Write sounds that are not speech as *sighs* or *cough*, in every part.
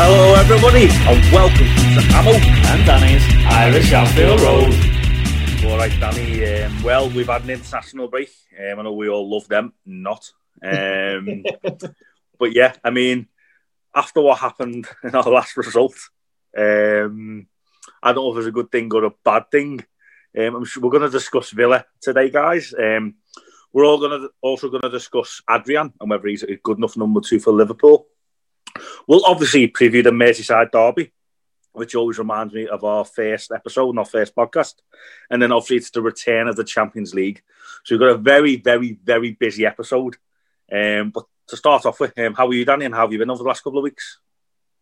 Hello, everybody, and welcome to Ammo and Danny's Irish Anfield Road. All right, Danny. Um, well, we've had an international break. Um, I know we all love them, not. Um, *laughs* but yeah, I mean, after what happened *laughs* in our last result, um, I don't know if it's a good thing or a bad thing. Um, I'm sure we're going to discuss Villa today, guys. Um, we're all going to also going to discuss Adrian and whether he's a good enough number two for Liverpool. We'll obviously preview the Merseyside derby, which always reminds me of our first episode, our first podcast. And then obviously it's the return of the Champions League. So we've got a very, very, very busy episode. Um, but to start off with, um, how are you, Danny, and how have you been over the last couple of weeks?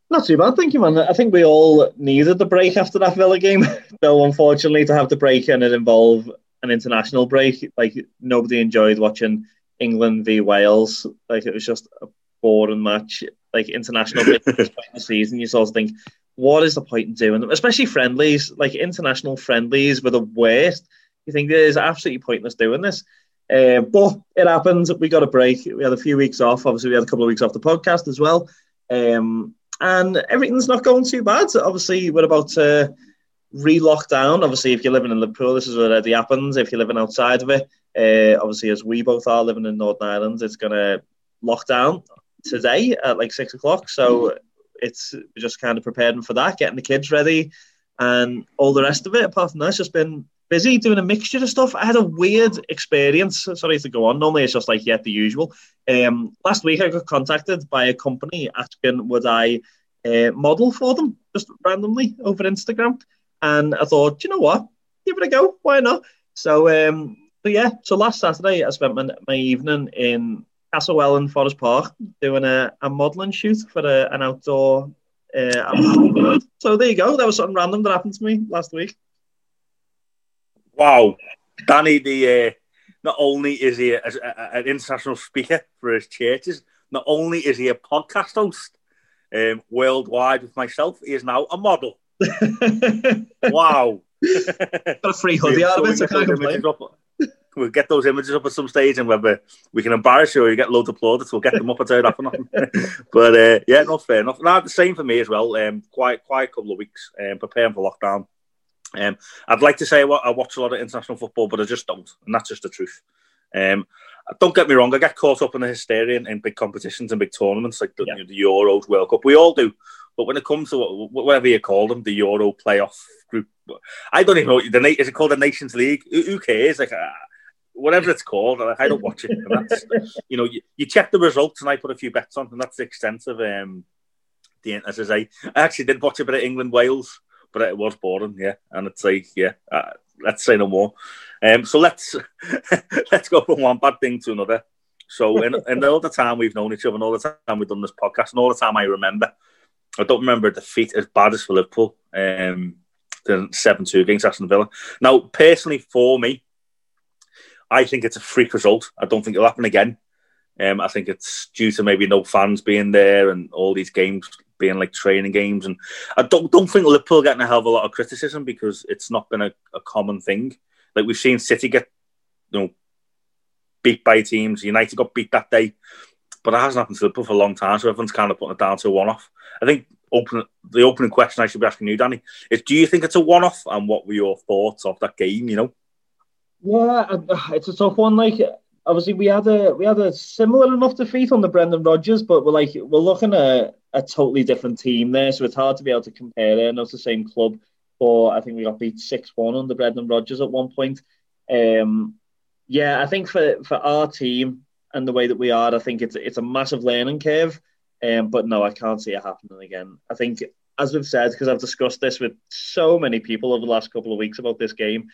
Not too bad, thank you, man. I think we all needed the break after that Villa game. *laughs* Though, unfortunately, to have the break and it involve an international break, like nobody enjoyed watching England v Wales. Like it was just a boring match. Like international break at this point in the season, you sort of think, what is the point in doing them? Especially friendlies, like international friendlies were the worst. You think it is absolutely pointless doing this. Uh, but it happened. We got a break. We had a few weeks off. Obviously, we had a couple of weeks off the podcast as well. Um, and everything's not going too bad. Obviously, we're about to re-lock down. Obviously, if you're living in Liverpool, this is already happens. If you're living outside of it, uh, obviously, as we both are living in Northern Ireland, it's going to lock down today at like six o'clock. So it's just kind of preparing for that, getting the kids ready, and all the rest of it. Apart from that, it's just been busy doing a mixture of stuff. I had a weird experience. Sorry to go on. Normally, it's just like yeah, the usual. Um, last week, I got contacted by a company asking would I uh, model for them just randomly over Instagram, and I thought, you know what, give it a go. Why not? So, um, so yeah. So last Saturday, I spent my, my evening in Castlewellan Forest Park doing a, a modelling shoot for a, an outdoor. Uh, so there you go. That was something random that happened to me last week. Wow, Danny, the uh, not only is he a, a, an international speaker for his churches, not only is he a podcast host um, worldwide with myself, he is now a model. *laughs* wow. Got a free *laughs* hoodie out of it, so I can't complain. We'll get those images up at some stage, and whether we can embarrass you or you get loads of plaudits, we'll get them up at turn off and *laughs* But uh, yeah, not fair enough. Now the same for me as well. Um, quite quite a couple of weeks um, preparing for lockdown. Um, I'd like to say I watch a lot of international football, but I just don't, and that's just the truth. Um, don't get me wrong, I get caught up in the hysteria in, in big competitions and big tournaments like the, yeah. you know, the Euros, World Cup. We all do. But when it comes to whatever you call them, the Euro playoff group, I don't even know. The, is it called the Nations League? Who, who cares? Like, uh, whatever it's called, I don't watch it. *laughs* you know, you, you, check the results, and I put a few bets on, and that's the extent of um, the. As I say, I actually did watch a bit of England Wales, but it was boring. Yeah, and it's like, yeah, uh, let's say no more. Um, so let's *laughs* let's go from one bad thing to another. So in, in all the time we've known each other, and all the time we've done this podcast, and all the time I remember, I don't remember a defeat as bad as for Liverpool. Um, the seven two against Aston Villa. Now, personally, for me, I think it's a freak result. I don't think it'll happen again. Um, I think it's due to maybe no fans being there and all these games being like training games. And I don't don't think Liverpool getting a hell of a lot of criticism because it's not been a, a common thing. Like we've seen City get, you know, beat by teams. United got beat that day, but it hasn't happened to Liverpool for a long time. So everyone's kind of putting it down to a one-off. I think open the opening question I should be asking you, Danny, is: Do you think it's a one-off? And what were your thoughts of that game? You know. Yeah, it's a tough one. Like obviously we had a we had a similar enough defeat on the Brendan Rodgers, but we're like we're looking at a totally different team there, so it's hard to be able to compare it. And it's the same club, but I think we got beat six one on the Brendan Rodgers at one point. Um, yeah, I think for for our team and the way that we are, I think it's it's a massive learning curve. Um, but no, I can't see it happening again. I think, as we've said, because I've discussed this with so many people over the last couple of weeks about this game,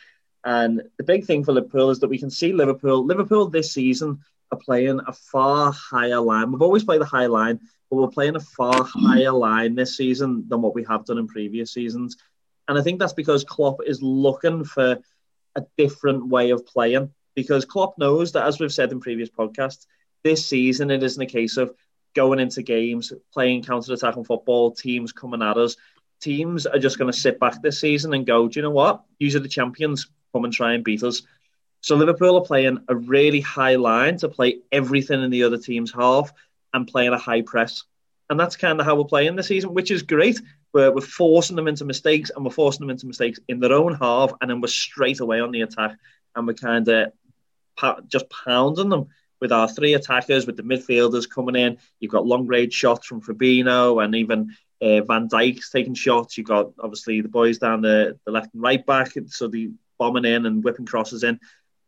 and the big thing for Liverpool is that we can see Liverpool. Liverpool this season are playing a far higher line. We've always played a high line, but we're playing a far higher line this season than what we have done in previous seasons. And I think that's because Klopp is looking for a different way of playing. Because Klopp knows that, as we've said in previous podcasts, this season it isn't a case of going into games, playing counter-attacking football, teams coming at us. Teams are just going to sit back this season and go, do you know what? These are the champions come and try and beat us. So Liverpool are playing a really high line to play everything in the other team's half and playing a high press. And that's kind of how we're playing this season, which is great. We're, we're forcing them into mistakes and we're forcing them into mistakes in their own half. And then we're straight away on the attack and we're kind of just pounding them with our three attackers, with the midfielders coming in. You've got long range shots from Fabinho and even uh, Van Dijk's taking shots. You've got obviously the boys down the, the left and right back. So the bombing in and whipping crosses in.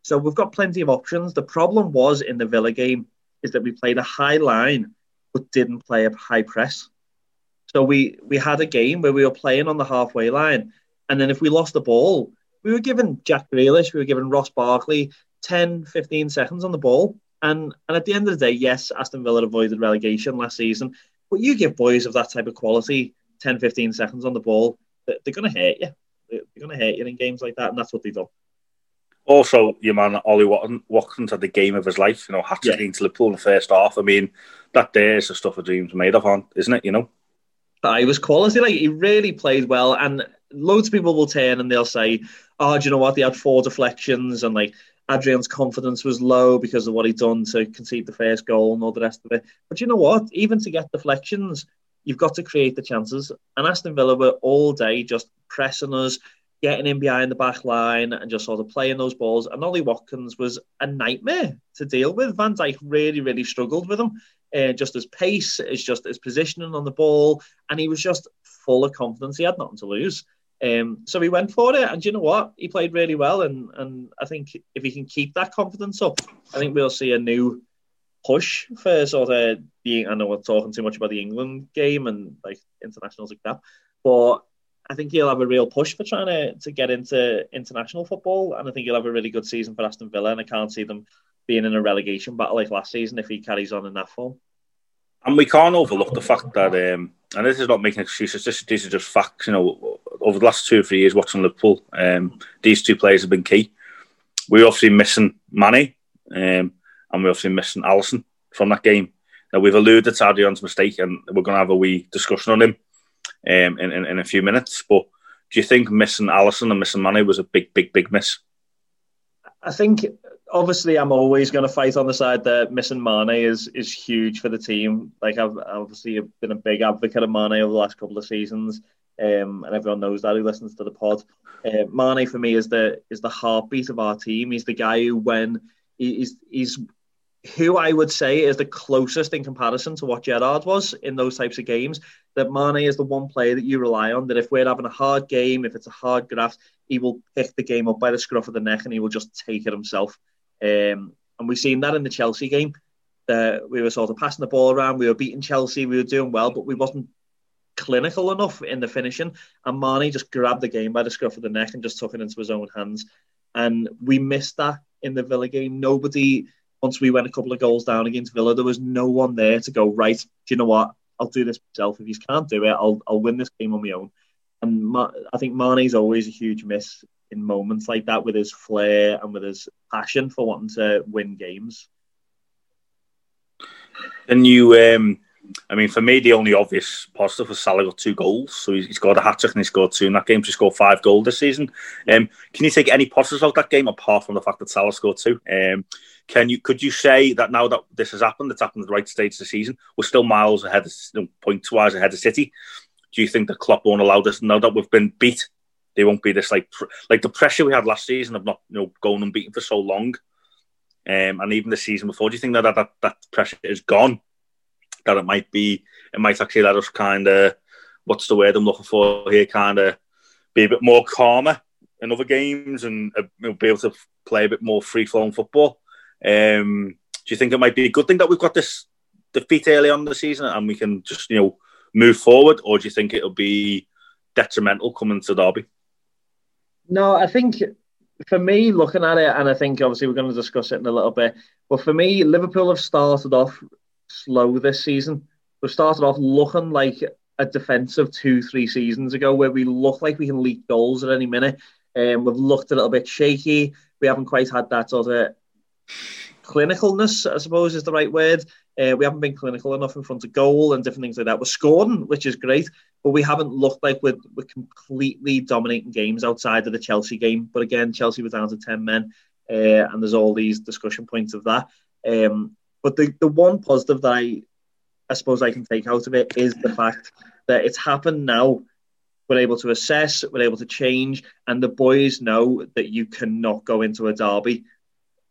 So we've got plenty of options. The problem was in the Villa game is that we played a high line but didn't play a high press. So we we had a game where we were playing on the halfway line, and then if we lost the ball, we were given Jack Grealish, we were given Ross Barkley 10, 15 seconds on the ball. And and at the end of the day, yes, Aston Villa avoided relegation last season, but you give boys of that type of quality 10, 15 seconds on the ball, they're going to hurt you. They're going to hate you in games like that, and that's what they do. Also, your man Ollie Watkins had the game of his life. You know, hat trick yeah. Liverpool in the first half. I mean, that day is the stuff a dreams made of, on, isn't it? You know. But he was quality. Like he really played well, and loads of people will turn and they'll say, "Oh, do you know what? They had four deflections, and like Adrian's confidence was low because of what he'd done to concede the first goal and all the rest of it." But you know what? Even to get deflections, you've got to create the chances. And Aston Villa were all day just pressing us, getting in behind the back line, and just sort of playing those balls. And Ollie Watkins was a nightmare to deal with. Van Dijk really, really struggled with him. Uh, just his pace, his just his positioning on the ball, and he was just full of confidence. He had nothing to lose. Um, so he went for it, and you know what? He played really well, and and I think if he can keep that confidence up, I think we'll see a new push for sort of the. I know we're talking too much about the England game and like internationals like that, but I think he'll have a real push for trying to, to get into international football, and I think he'll have a really good season for Aston Villa. And I can't see them being in a relegation battle like last season if he carries on in that form. And we can't overlook the fact that, um, and this is not making excuses. This, these are just facts. You know, over the last two or three years watching Liverpool, um, these two players have been key. We're obviously missing Mane, Um, and we're obviously missing Alisson from that game. Now we've alluded to Adrian's mistake, and we're going to have a wee discussion on him um, in, in, in a few minutes. But do you think missing Alisson and missing Mane was a big, big, big miss? I think obviously I'm always going to fight on the side that missing Mane is is huge for the team. Like I've obviously been a big advocate of Mane over the last couple of seasons, um, and everyone knows that who listens to the pod. Uh, Mane for me is the is the heartbeat of our team. He's the guy who when he's he's who I would say is the closest in comparison to what Gerrard was in those types of games. That Mane is the one player that you rely on. That if we're having a hard game, if it's a hard graft, he will pick the game up by the scruff of the neck and he will just take it himself. Um, and we've seen that in the Chelsea game. We were sort of passing the ball around, we were beating Chelsea, we were doing well, but we wasn't clinical enough in the finishing. And Mane just grabbed the game by the scruff of the neck and just took it into his own hands. And we missed that in the Villa game. Nobody once we went a couple of goals down against Villa, there was no one there to go right. Do you know what? I'll do this myself. If you can't do it, I'll I'll win this game on my own. And I think Mane's always a huge miss in moments like that with his flair and with his passion for wanting to win games. And you, um, I mean, for me, the only obvious positive was Salah got two goals. So he's got a hat trick and he scored two in that game to score five goals this season. Um, can you take any positives out that game apart from the fact that Salah scored two? Um, can you could you say that now that this has happened, it's happened at the right stage of the season, we're still miles ahead, of, you know, points wise ahead of City? Do you think the Klopp won't allow this now that we've been beat? They won't be this like pr- like the pressure we had last season of not you know going unbeaten for so long, um, and even the season before. Do you think that that, that, pressure is gone? That it might be, it might actually let us kind of, what's the word I'm looking for here, kind of be a bit more calmer in other games and uh, be able to play a bit more free flowing football. Um, do you think it might be a good thing that we've got this defeat early on the season and we can just you know move forward, or do you think it'll be detrimental coming to Derby? No, I think for me, looking at it, and I think obviously we're going to discuss it in a little bit, but for me, Liverpool have started off slow this season. We've started off looking like a defensive two, three seasons ago, where we look like we can leak goals at any minute. Um, we've looked a little bit shaky. We haven't quite had that sort of clinicalness, I suppose is the right word. Uh, we haven't been clinical enough in front of goal and different things like that. We're scoring, which is great, but we haven't looked like we're, we're completely dominating games outside of the Chelsea game. But again, Chelsea was down to 10 men, uh, and there's all these discussion points of that. Um, but the, the one positive that I, I suppose I can take out of it is the fact that it's happened now. We're able to assess, we're able to change, and the boys know that you cannot go into a derby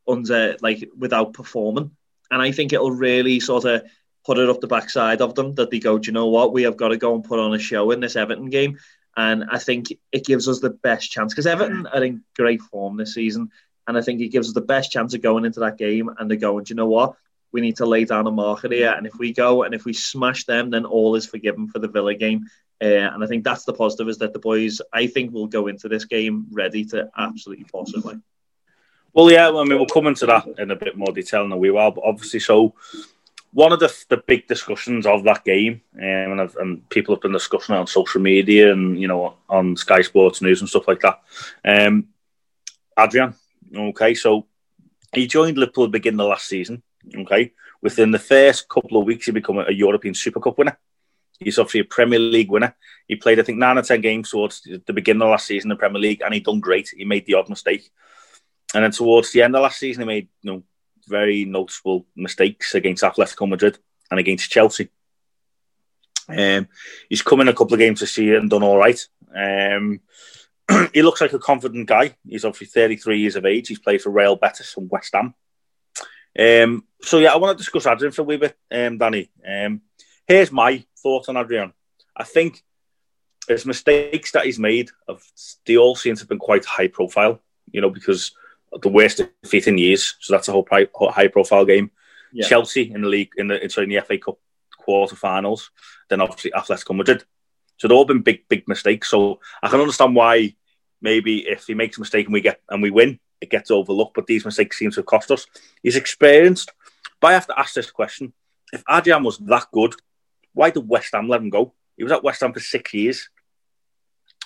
under like without performing. And I think it'll really sort of put it up the backside of them that they go, do you know what? We have got to go and put on a show in this Everton game. And I think it gives us the best chance because Everton are in great form this season. And I think it gives us the best chance of going into that game and they're going, do you know what? We need to lay down a marker here. And if we go and if we smash them, then all is forgiven for the Villa game. Uh, and I think that's the positive is that the boys, I think, will go into this game ready to absolutely possibly. Well, yeah, I mean, we'll come into that in a bit more detail than we will, but obviously, so one of the the big discussions of that game, um, and, and people have been discussing it on social media and you know on Sky Sports News and stuff like that. Um, Adrian, okay, so he joined Liverpool at the beginning of last season. Okay, within the first couple of weeks, he became a European Super Cup winner. He's obviously a Premier League winner. He played, I think, nine or ten games towards the beginning of last season in the Premier League, and he done great. He made the odd mistake, and then towards the end of last season, he made you know very noticeable mistakes against Atletico Madrid and against Chelsea. Um, he's come in a couple of games this year and done all right. Um, *clears throat* he looks like a confident guy. He's obviously 33 years of age. He's played for Real Betis and West Ham. Um, so yeah, I want to discuss Adrian for a wee bit, um, Danny. Um, here's my thoughts on Adrian. I think his mistakes that he's made, of they all seem to have been quite high profile. You know, because the worst defeat in years. So that's a whole high profile game. Yeah. Chelsea in the league in the sorry, in the FA Cup quarterfinals. Then obviously Atletico Madrid. So they've all been big big mistakes. So I can understand why maybe if he makes a mistake and we get and we win, it gets overlooked. But these mistakes seem to have cost us. He's experienced. But I have to ask this question: If Adrian was that good, why did West Ham let him go? He was at West Ham for six years.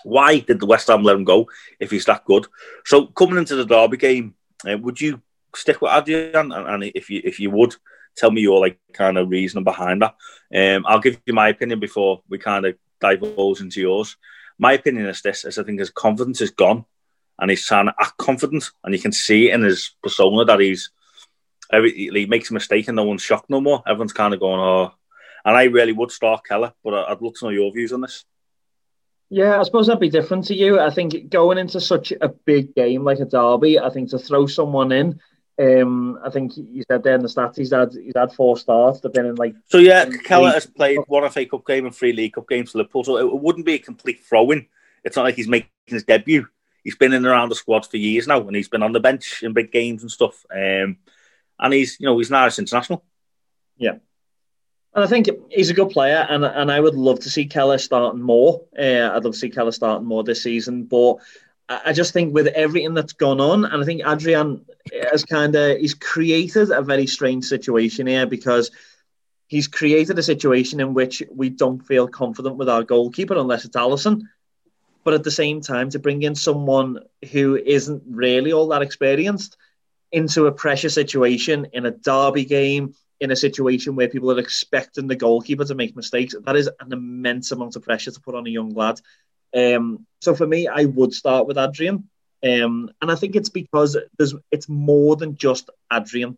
Why did the West Ham let him go if he's that good? So coming into the Derby game, uh, would you stick with Adrian? And, and, if you if you would, tell me your like kind of reasoning behind that. Um, I'll give you my opinion before we kind of divulge into yours. My opinion is this: is I think his confidence is gone, and he's trying to act confident, and you can see in his persona that he's every, he makes a mistake and no one's shocked no more. Everyone's kind of going, oh. And I really would start Kelleher, but I'd love to know your views on this. Yeah, I suppose that'd be different to you. I think going into such a big game like a derby, I think to throw someone in, um, I think you said there in the stats he's had he's had four starts. They've been in like so. Yeah, Kelleher has played one FA Cup game and three League Cup games for Liverpool, so it wouldn't be a complete throw-in. It's not like he's making his debut. He's been in and around the squad for years now, and he's been on the bench in big games and stuff. Um, and he's you know he's now international. Yeah, and I think he's a good player, and and I would love to see Kelleher starting more. Uh, I'd love to see Kelleher starting more this season, but I just think with everything that's gone on, and I think Adrian has kind of he's created a very strange situation here because he's created a situation in which we don't feel confident with our goalkeeper unless it's Alisson. But at the same time, to bring in someone who isn't really all that experienced into a pressure situation in a derby game, in a situation where people are expecting the goalkeeper to make mistakes, that is an immense amount of pressure to put on a young lad. Um, so for me, I would start with Adrian. Um, and I think it's because there's it's more than just Adrian,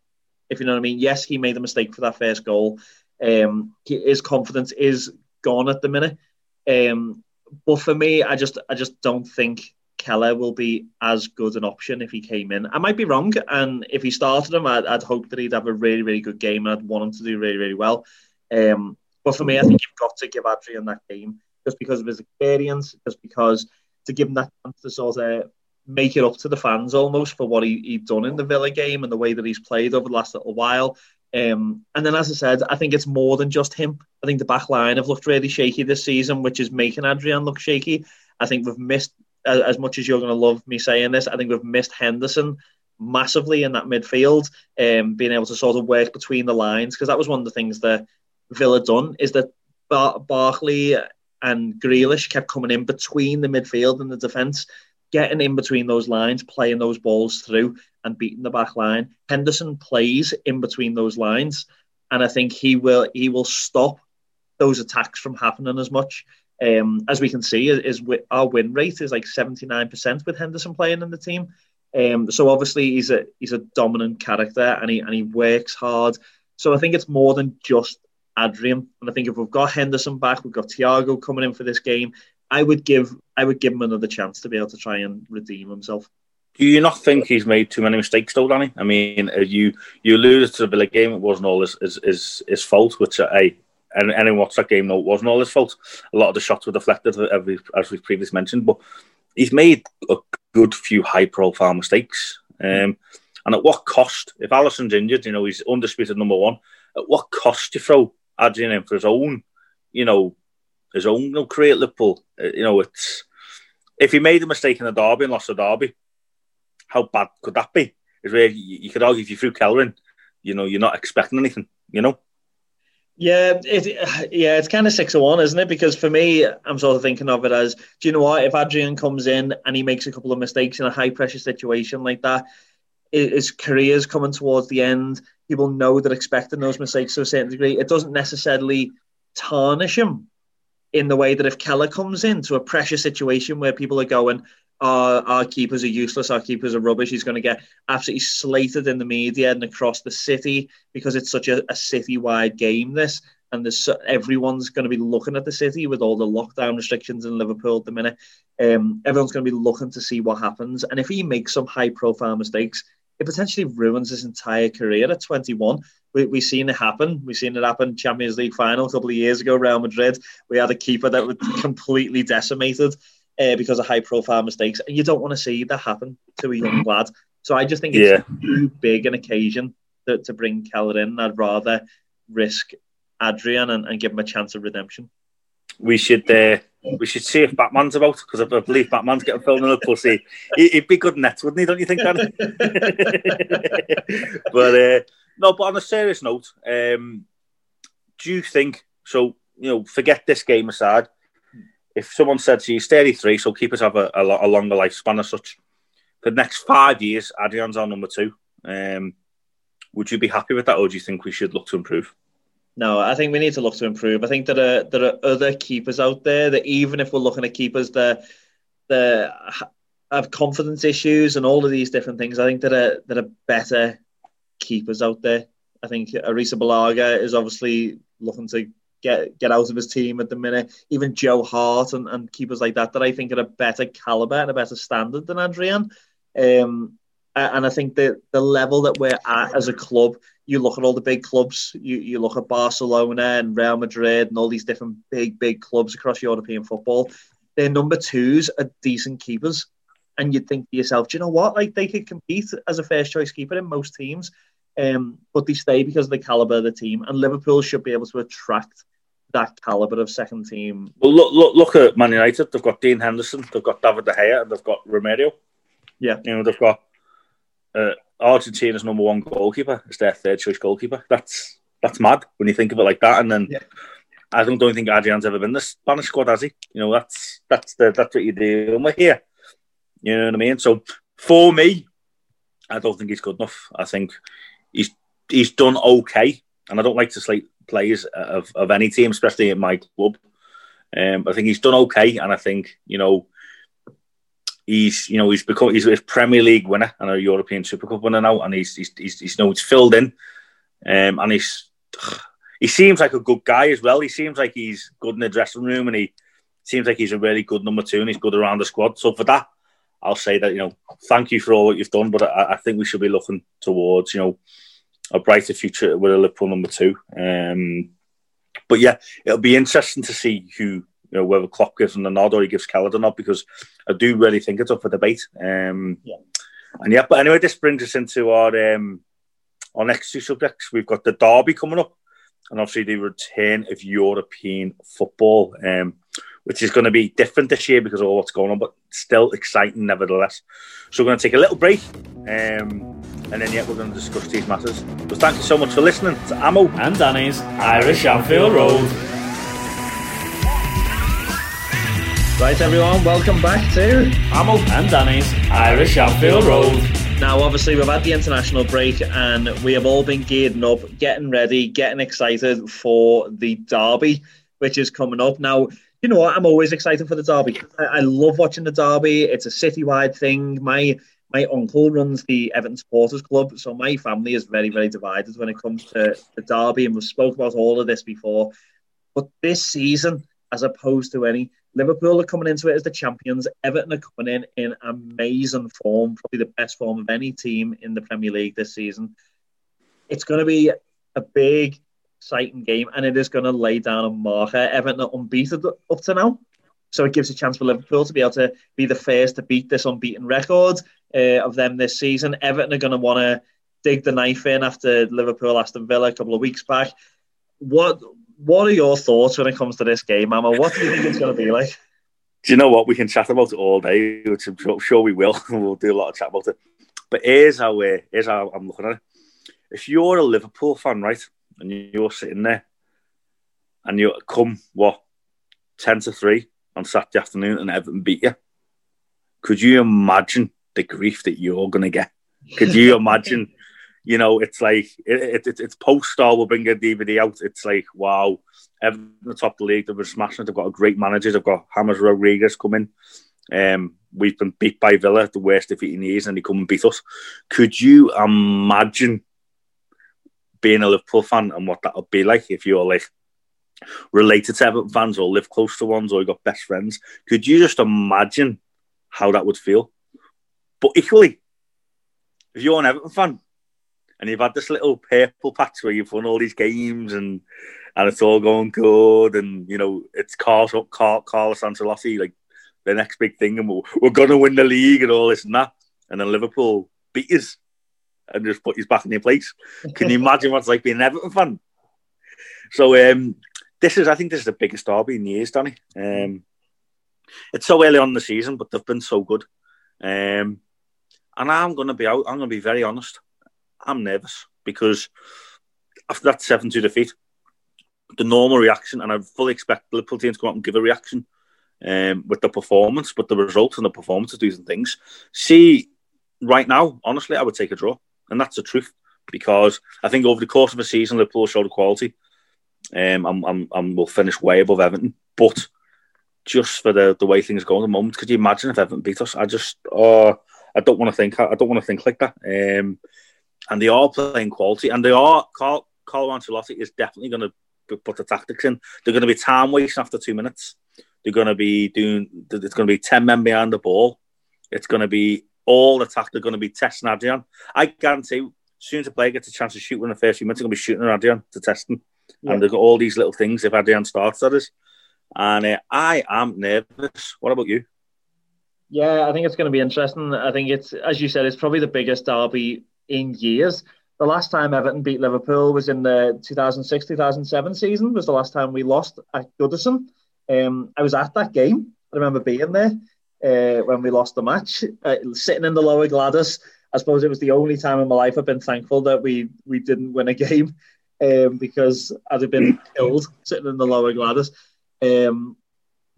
if you know what I mean. Yes, he made a mistake for that first goal. Um, his confidence is gone at the minute. Um, but for me, I just I just don't think Kelleher will be as good an option if he came in. I might be wrong, and if he started him, I'd, I'd hope that he'd have a really really good game, and I'd want him to do really really well. Um, but for me, I think you've got to give Adrian that game just because of his experience, just because to give him that chance to sort of make it up to the fans almost for what he, he'd done in the Villa game and the way that he's played over the last little while. Um, and then, as I said, I think it's more than just him. I think the back line have looked really shaky this season, which is making Adrian look shaky. I think we've missed, as, as much as you're going to love me saying this, I think we've missed Henderson massively in that midfield, um, being able to sort of work between the lines, because that was one of the things that Villa done, is that Bar- Barkley and Grealish kept coming in between the midfield and the defence, getting in between those lines, playing those balls through and beating the back line. Henderson plays in between those lines, and I think he will he will stop those attacks from happening as much. Um, as we can see, is, is our win rate is like seventy nine percent with Henderson playing in the team. Um, so obviously he's a he's a dominant character and he and he works hard. So I think it's more than just Adrian. And I think if we've got Henderson back, we've got Thiago coming in for this game. I would give I would give him another chance to be able to try and redeem himself. Do you not think he's made too many mistakes, though, Danny? I mean, uh, you you alluded to the Villa game; it wasn't all his his, his, his fault. Which, uh, hey, and anyone watched that game know it wasn't all his fault. A lot of the shots were deflected, as we've previously mentioned. But he's made a good few high-profile mistakes. Um, and at what cost? If Alisson's injured, you know he's undisputed number one. At what cost you throw Adrian in for his own, you know, his own you know, career at Liverpool? Uh, you know, it's if he made a mistake in the derby and lost the derby, how bad could that be? Is where you, could argue if you threw Kelleher you know, you're not expecting anything, you know. Yeah, it, yeah, it's kind of six of one, isn't it? Because for me, I'm sort of thinking of it as, do you know what? If Adrian comes in and he makes a couple of mistakes in a high pressure situation like that, his career's coming towards the end. People know they're expecting those mistakes to a certain degree. It doesn't necessarily tarnish him in the way that if Kelleher comes into a pressure situation where people are going, our, our keepers are useless, our keepers are rubbish. He's going to get absolutely slated in the media and across the city because it's such a, a city-wide game. This and there's everyone's going to be looking at the city with all the lockdown restrictions in Liverpool at the minute. Um, everyone's going to be looking to see what happens, and if he makes some high-profile mistakes, it potentially ruins his entire career at 21. We, we've seen it happen. We've seen it happen Champions League final a couple of years ago, Real Madrid. We had a keeper that was completely decimated uh, because of high profile mistakes. And you don't want to see that happen to a young lad. So I just think it's yeah. too big an occasion to, to bring Kelleher in. I'd rather risk Adrian and, and give him a chance of redemption. We should uh, we should see if Batman's about because I believe Batman's getting filmed in the pussy. He'd be good net, wouldn't he? Don't you think, *laughs* but uh, no, but on a serious note, um, do you think so? You know, forget this game aside if someone said to you, 33, so keepers have a, a, a longer lifespan as such, for the next five years, Adrian's our number two. Um, would you be happy with that, or do you think we should look to improve? No, I think we need to look to improve. I think there are there are other keepers out there that even if we're looking at keepers that that have confidence issues and all of these different things, I think that are that are better keepers out there. I think Arrizabalaga is obviously looking to get get out of his team at the minute. Even Joe Hart and, and keepers like that that I think are a better caliber and a better standard than Adrian. Um, and I think that the level that we're at as a club, you look at all the big clubs, you, you look at Barcelona and Real Madrid and all these different big, big clubs across European football. Their number twos are decent keepers. And you'd think to yourself, do you know what? Like they could compete as a first choice keeper in most teams. Um, but they stay because of the caliber of the team. And Liverpool should be able to attract that caliber of second team. Well, look, look, look at Man United. They've got Dean Henderson, they've got David De Gea, and they've got Romero. Yeah, you know they've got uh, Argentina's number one goalkeeper It's their third choice goalkeeper. That's that's mad when you think of it like that. And then yeah. I don't don't think Adrian's ever been the Spanish squad, has he? You know, that's that's the that's what you're dealing with here. You know what I mean? So for me, I don't think he's good enough. I think he's done okay, and I don't like to slate players of, of any team, especially in my club. Um, I think he's done okay, and I think you know he's you know he's become he's a Premier League winner and a European Super Cup winner now, and he's he's, he's, he's you know filled in, um, and he's *sighs* he seems like a good guy as well. He seems like he's good in the dressing room, and he seems like he's a really good number two, and he's good around the squad. So for that, I'll say that you know thank you for all what you've done, but I, I think we should be looking towards you know a brighter future with a Liverpool number two. Um, but yeah, it'll be interesting to see who you know, whether Klopp gives him the nod or he gives Kelleher the nod, because I do really think it's up for debate. Um, yeah. And yeah, but anyway, this brings us into our um, our next two subjects. We've got the derby coming up, and obviously the return of European football, um, which is going to be different this year because of all what's going on, but still exciting nevertheless. So we're going to take a little break, um, and then yet we're going to discuss these matters. But thank you so much for listening to Ammo and Danny's Irish Anfield Road. Right, everyone, welcome back to Ammo and Danny's Irish Anfield Road. Now, obviously, we've had the international break and we have all been gearing up, getting ready, getting excited for the derby, which is coming up. Now, you know what? I'm always excited for the derby. I, I love watching the derby. It's a citywide thing. My my uncle runs the Everton Supporters Club, so my family is very, very divided when it comes to the derby, and we've spoke about all of this before. But this season, as opposed to any, Liverpool are coming into it as the champions. Everton are coming in in amazing form, probably the best form of any team in the Premier League this season. It's going to be a big, exciting game, and it is going to lay down a marker. Everton are unbeaten up to now, so it gives a chance for Liverpool to be able to be the first to beat this unbeaten record uh, of them this season. Everton are going to want to dig the knife in after Liverpool Aston Villa a couple of weeks back. What what are your thoughts when it comes to this game, Mama? What do you think it's going to be like? Do you know what? We can chat about it all day, which I'm sure we will. *laughs* we'll do a lot of chat about it. But here's how, uh, here's how I'm looking at it. If you're a Liverpool fan, right, and you're sitting there and you come, what, 10 to 3 on Saturday afternoon and Everton beat you, could you imagine the grief that you're going to get? Could you imagine you know, it's like it, it, it's post star will bring a DVD out. It's like wow, Everton the top of the league, they've been smashing it. They've got a great manager. They've got James Rodriguez coming. Um, we've been beat by Villa, the worst defeat in years, and they come and beat us. Could you imagine being a Liverpool fan and what that would be like if you're like related to Everton fans or live close to ones or you got best friends? Could you just imagine how that would feel? But equally, if you're an Everton fan and you've had this little purple patch where you've won all these games and and it's all going good and you know it's Carlos, Carl, Carlos Ancelotti like the next big thing and we're, we're going to win the league and all this and that and then Liverpool beat us and just put us back in your place. Can you imagine what it's like being an Everton fan? So um, this is, I think, this is the biggest derby in years, Danny. Um, it's so early on the season, but they've been so good. Um, and I'm going to be out. I'm going to be very honest. I'm nervous because after that 7 2 defeat, the normal reaction, and I fully expect the Liverpool team to come out and give a reaction um, with the performance, but the results and the performance of these things. See, right now, honestly, I would take a draw, and that's the truth because I think over the course of a season, Liverpool showed quality, um, and, and will finish way above Everton. But just for the, the way things go at the moment, could you imagine if Everton beat us? I just, oh, I don't want to think. I don't want to think like that. Um, and they are playing quality, and they are. Carl, Carlo Ancelotti is definitely going to put the tactics in. They're going to be time wasting after two minutes. They're going to be doing. It's going to be ten men behind the ball. It's going to be all attack. They're going to be testing Adrian. I guarantee, as soon as a player gets a chance to shoot in the first few minutes, they're going to be shooting at Adrian to test him. Yeah. And they've got all these little things if Adrian starts, that is. And uh, I am nervous. What about you? Yeah, I think it's going to be interesting. I think it's, as you said, it's probably the biggest derby in years. the last time Everton beat Liverpool was in the 2006-2007 season. Was the last time we lost at Goodison. Um, I was at that game. I remember being there uh, when we lost the match, uh, sitting in the lower Gwladys. I suppose it was the only time in my life I've been thankful that we we didn't win a game um, because I'd have been killed sitting in the lower Gwladys. Um,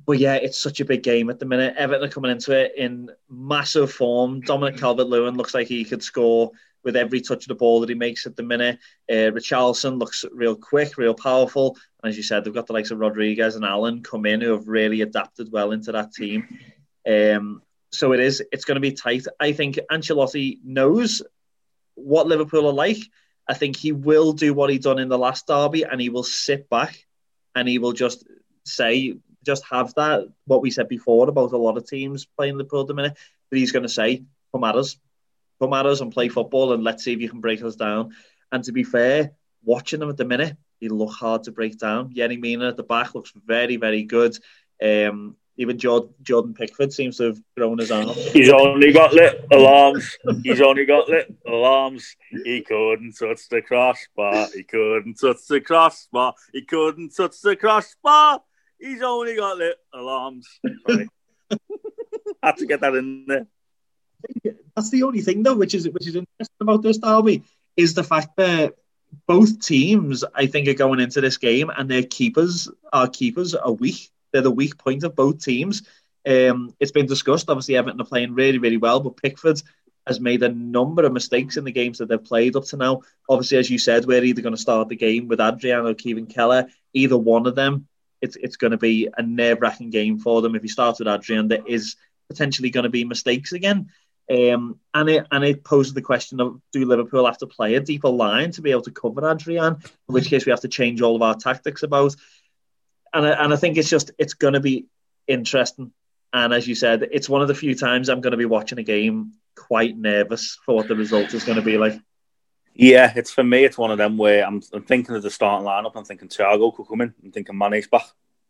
but yeah, it's such a big game at the minute. Everton are coming into it in massive form. Dominic Calvert-Lewin looks like he could score with every touch of the ball that he makes at the minute. Uh, Richarlison looks real quick, real powerful. And as you said, they've got the likes of Rodriguez and Allen come in who have really adapted well into that team. Um, so it is. It's going to be tight. I think Ancelotti knows what Liverpool are like. I think he will do what he done in the last derby, and he will sit back, and he will just say, just have that what we said before about a lot of teams playing Liverpool at the minute. That he's going to say, "Come at us, come at us, and play football, and let's see if you can break us down." And to be fair, watching them at the minute, he look hard to break down. Yerry Mina at the back looks very, very good. Um, even Jordan Pickford seems to have grown his arm. He's only got lit alarms. He's only got lit alarms. He couldn't touch the crossbar. He couldn't touch the crossbar. He couldn't touch the crossbar. He's only got lit alarms. *laughs* Had to get that in there. That's the only thing, though, which is which is interesting about this derby, is the fact that both teams, I think, are going into this game and their keepers, our keepers, are weak they're the weak point of both teams. Um, it's been discussed. Obviously, Everton are playing really, really well, but Pickford has made a number of mistakes in the games that they've played up to now. Obviously, as you said, we're either going to start the game with Adrian or Kevin Kelleher. Either one of them, it's it's going to be a nerve-wracking game for them. If you start with Adrian, there is potentially going to be mistakes again. Um, and it and it poses the question of do Liverpool have to play a deeper line to be able to cover Adrian? In which case we have to change all of our tactics about and I, and I think it's just it's going to be interesting. And as you said, it's one of the few times I'm going to be watching a game quite nervous for what the result is going to be like. Yeah, it's for me. It's one of them where I'm, I'm thinking of the starting lineup. I'm thinking Thiago could come in. I'm thinking Mane's back.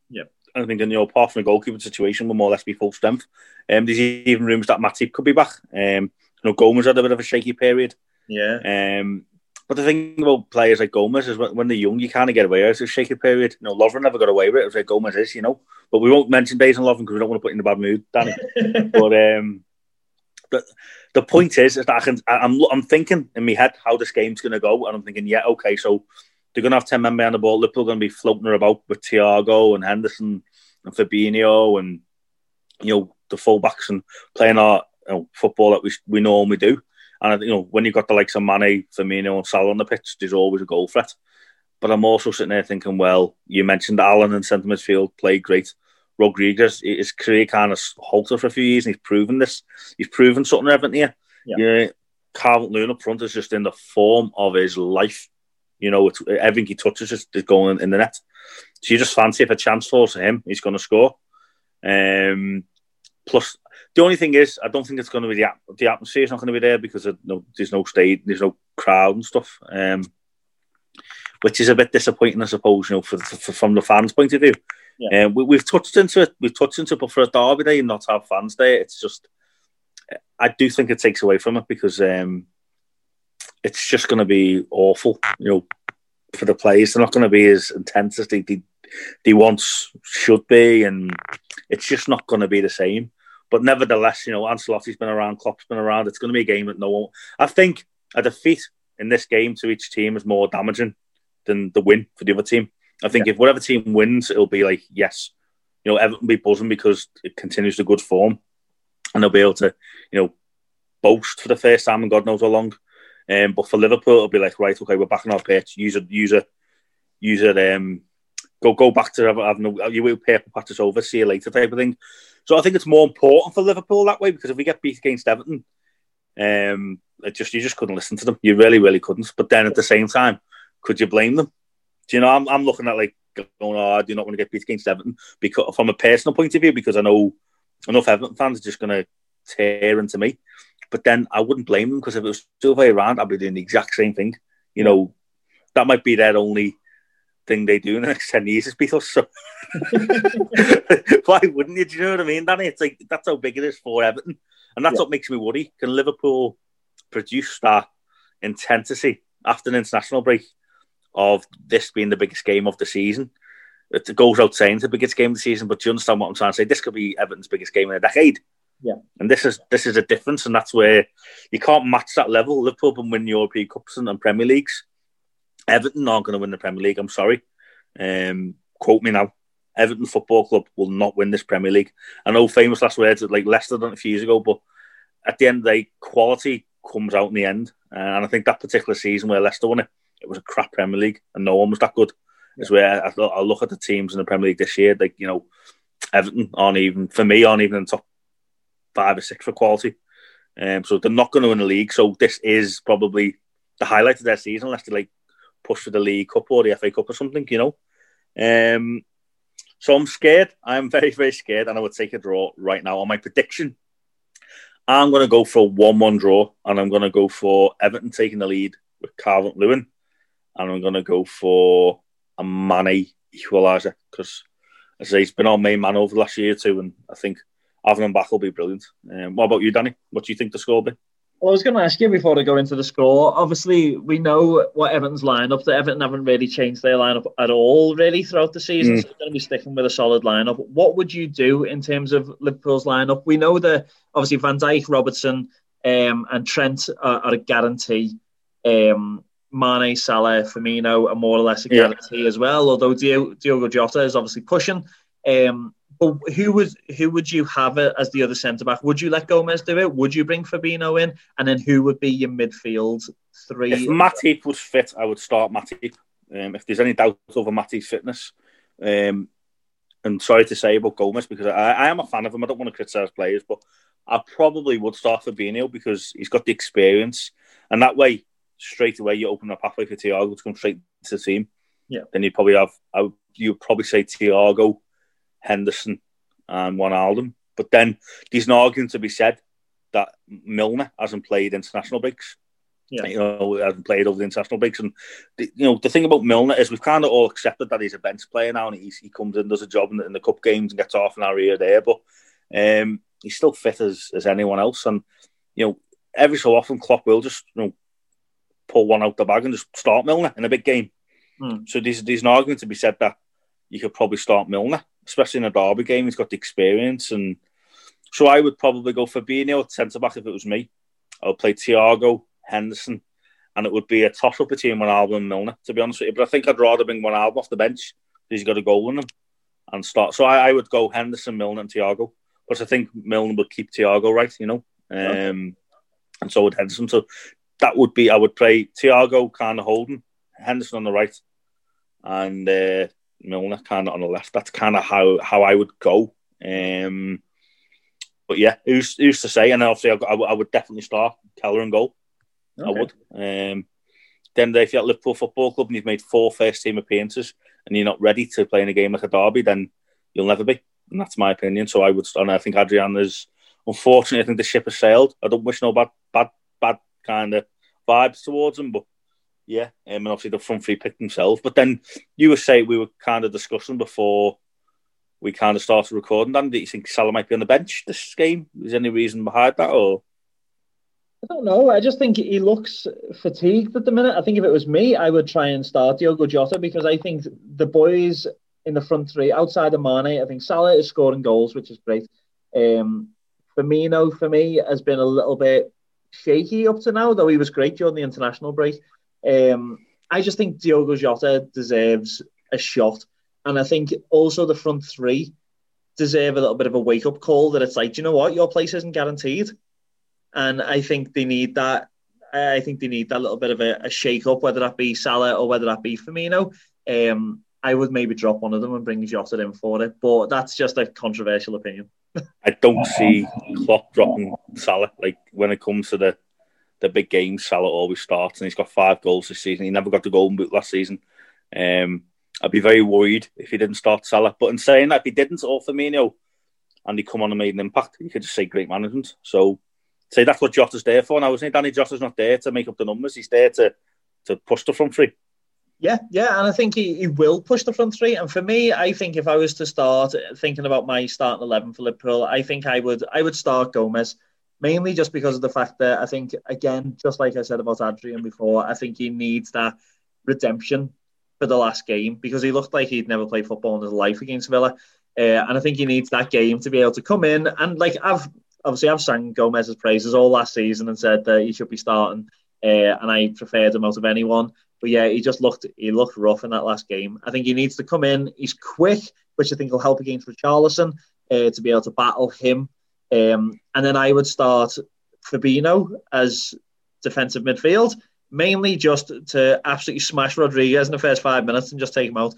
Yeah. I'm thinking, you know, apart from the goalkeeper situation, we'll more or less be full strength. Um, there's even rumours that Matip could be back. Um, you know, Gomez had a bit of a shaky period. Yeah. Um, but the thing about players like Gomez is when, they're young, you kind of get away with a shaky period. You know, Lovren never got away with it. It's like Gomez is, you know. But we won't mention Bays and Lovren because we don't want to put in a bad mood, Danny. *laughs* but um, the the point is, is that I can, I'm I'm thinking in my head how this game's going to go, and I'm thinking, yeah, okay, so they're going to have ten men behind the ball. Liverpool going to be floating about with Thiago and Henderson and Fabinho and you know the fullbacks and playing our you know, football that we we normally do. And you know, when you've got the likes of Mane, Firmino, and Salah on the pitch, there's always a goal threat. But I'm also sitting there thinking, well, you mentioned Allen and centre midfield played great. Rodriguez, his career kind of halted for a few years, and he's proven this. He's proven something, haven't he? Yeah. Lewin up front is just in the form of his life. You know, it's, everything he touches is, is going in the net. So you just fancy if a chance falls to him, he's going to score. Um, plus, the only thing is, I don't think it's going to be the the atmosphere is not going to be there because of, no, there's no stage, there's no crowd and stuff, um, which is a bit disappointing, I suppose. You know, for, for from the fans' point of view. Yeah. Um, we, have touched into it. We've touched into it, but for a derby day and not have fans there, it's just. I do think it takes away from it because um, it's just going to be awful. You know, for the players, they're not going to be as intense as they, they they once should be, and it's just not going to be the same. But nevertheless, you know, Ancelotti's been around, Klopp's been around. It's going to be a game that no one. I think a defeat in this game to each team is more damaging than the win for the other team. I think yeah. if whatever team wins, it'll be like yes, you know, Everton will be buzzing because it continues the good form, and they'll be able to, you know, boast for the first time in God knows how long. Um, but for Liverpool, it'll be like right, okay, we're back on our pitch. Use a, use a, use a, um, go go back to have, no, you will pay for patches over, see you later type of thing. So I think it's more important for Liverpool that way because if we get beat against Everton, um, it just you just couldn't listen to them. You really, really couldn't. But then at the same time, could you blame them? Do you know? I'm, I'm looking at like going, oh, I do not want to get beat against Everton because from a personal point of view, because I know enough Everton fans are just going to tear into me. But then I wouldn't blame them because if it was still way around, I'd be doing the exact same thing. You know, that might be their only thing they do in the next 10 years is beat us. So *laughs* why wouldn't you? Do you know what I mean, Danny? It's like that's how big it is for Everton. And that's yeah. what makes me worry. Can Liverpool produce that intensity after an international break of this being the biggest game of the season. It goes out saying it's the biggest game of the season, but do you understand what I'm trying to say? This could be Everton's biggest game in a decade. Yeah. And this is this is a difference, and that's where you can't match that level. Liverpool can win European Cups and, and Premier Leagues. Everton aren't going to win the Premier League. I'm sorry. Um, quote me now. Everton Football Club will not win this Premier League. I know famous last words like Leicester done a few years ago, but at the end of the day, quality comes out in the end. Uh, and I think that particular season where Leicester won it, it was a crap Premier League and no one was that good. Yeah. Is where I, I look at the teams in the Premier League this year, like, you know, Everton aren't even, for me, aren't even in the top five or six for quality. Um, so they're not going to win the league. So this is probably the highlight of their season, unless they like push for the League Cup or the FA Cup or something, you know. Um, so I'm scared. I'm very, very scared, and I would take a draw right now. On my prediction, I'm going to go for a 1 1 draw, and I'm going to go for Everton taking the lead with Calvert Lewin, and I'm going to go for a Mane equaliser because, as I say, he's been our main man over the last year or two, and I think having him back will be brilliant. Um, what about you, Danny? What do you think the score will be? Well, I was going to ask you before I go into the score. Obviously, we know what Everton's lineup. That Everton haven't really changed their lineup at all, really, throughout the season. Mm. So they're going to be sticking with a solid lineup. What would you do in terms of Liverpool's lineup? We know that obviously Van Dijk, Robertson, um, and Trent are, are a guarantee. Um, Mane, Salah, Firmino are more or less a guarantee yeah. as well. Although Diogo Jota is obviously pushing. Um, but who would who would you have it as the other centre back? Would you let Gomez do it? Would you bring Fabinho in? And then who would be your midfield three? If Matip was fit, I would start Matip. Um, if there's any doubt over Matip's fitness, um, and sorry to say about Gomez because I, I am a fan of him. I don't want to criticise players, but I probably would start Fabinho because he's got the experience, and that way straight away you open a pathway for Thiago to come straight to the team. Yeah. Then you probably have I would, you probably say Thiago Henderson, and Wijnaldum. But then there's an argument to be said that Milner hasn't played international breaks. Yeah. You know, hasn't played over the international breaks. And, the, you know, the thing about Milner is we've kind of all accepted that he's a bench player now and he's, he comes in, does a job in the, in the cup games and gets off an hour here there. But um, he's still fit as, as anyone else. And, you know, every so often Klopp will just, you know, pull one out the bag and just start Milner in a big game. Hmm. So there's, there's an argument to be said that you could probably start Milner especially in a derby game. He's got the experience, and so I would probably go for Fabinho at centre back if it was me. I would play Thiago, Henderson, and it would be a toss up between Wijnaldum and Milner. To be honest with you, but I think I'd rather bring Wijnaldum off the bench because he's got a goal in him and start. So I, I would go Henderson, Milner, and Thiago. But I think Milner would keep Thiago right, you know, um, and so would Henderson. So that would be I would play Thiago kind of holding Henderson on the right, and uh, Milner kind of on the left. That's kind of how how I would go. Um, but yeah, who's who's to say? And obviously, I, I, would definitely start Kelleher and goal. Okay. I would. Um, then if you're at Liverpool Football Club and you've made four first team appearances and you're not ready to play in a game like a derby, then you'll never be. And that's my opinion. So I would. And I think Adrian is. Unfortunately, I think the ship has sailed. I don't wish no bad, bad, bad kind of vibes towards him, but yeah, um, and obviously the front three picked themselves. But then you were saying we were kind of discussing before we kind of started recording. Dan, do you think Salah might be on the bench this game? Is there any reason behind that, or? I don't know. I just think he looks fatigued at the minute. I think if it was me, I would try and start Diogo Jota because I think the boys in the front three, outside of Mane, I think Salah is scoring goals, which is great. Um, Firmino, for me, has been a little bit shaky up to now, though he was great during the international break. Um, I just think Diogo Jota deserves a shot. And I think also the front three deserve a little bit of a wake up call that it's like, do you know what, your place isn't guaranteed. And I think they need that. I think they need that little bit of a, a shake up, whether that be Salah or whether that be Firmino. Um, I would maybe drop one of them and bring Jota in for it, but that's just a controversial opinion. *laughs* I don't see Klopp dropping Salah like when it comes to the the big games, Salah always starts, and he's got five goals this season. He never got the golden boot last season. Um, I'd be very worried if he didn't start Salah. But in saying that, if he didn't, or Firmino, and he come on and made an impact, you could just say great management. So, say that's what Jota's there for now, isn't he? Danny Jota's not there to make up the numbers. He's there to to push the front three. Yeah, yeah, and I think he, he will push the front three. And for me, I think if I was to start thinking about my starting eleven for Liverpool, I think I would I would start Gomez mainly just because of the fact that I think, again, just like I said about Adrian before, I think he needs that redemption for the last game because he looked like he'd never played football in his life against Villa. Uh, and I think he needs that game to be able to come in. And like I've obviously I've sang Gomez's praises all last season and said that he should be starting. Uh, and I preferred him out of anyone. But yeah, he just looked he looked rough in that last game. I think he needs to come in. He's quick, which I think will help against Richarlison uh, to be able to battle him. Um, and then I would start Fabinho as defensive midfield, mainly just to absolutely smash Rodriguez in the first five minutes and just take him out.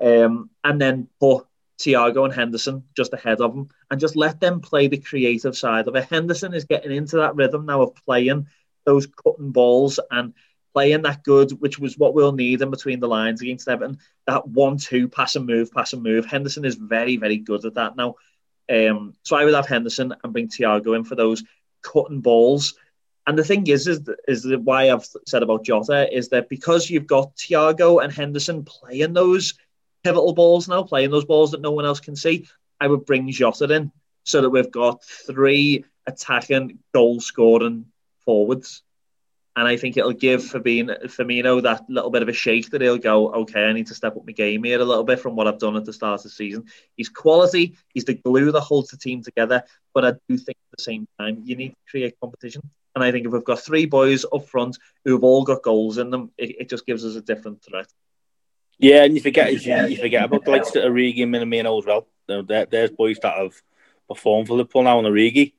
Um, and then put Thiago and Henderson just ahead of him and just let them play the creative side of it. Henderson is getting into that rhythm now of playing those cutting balls and playing that good, which was what we'll need in between the lines against Everton. That one-two pass and move, pass and move. Henderson is very, very good at that now. Um, so I would have Henderson and bring Thiago in for those cutting balls. And the thing is, is, is why I've said about Jota is that because you've got Thiago and Henderson playing those pivotal balls now, playing those balls that no one else can see, I would bring Jota in so that we've got three attacking, goal scoring forwards. And I think it'll give Fabinho, Firmino that little bit of a shake that he'll go, okay, I need to step up my game here a little bit from what I've done at the start of the season. He's quality, he's the glue that holds the team together. But I do think at the same time, you need to create competition. And I think if we've got three boys up front who've all got goals in them, it, it just gives us a different threat. Yeah, and you forget you, you forget about the likes of Origi and Minamino as well. There, there's boys that have performed for Liverpool now, and Origi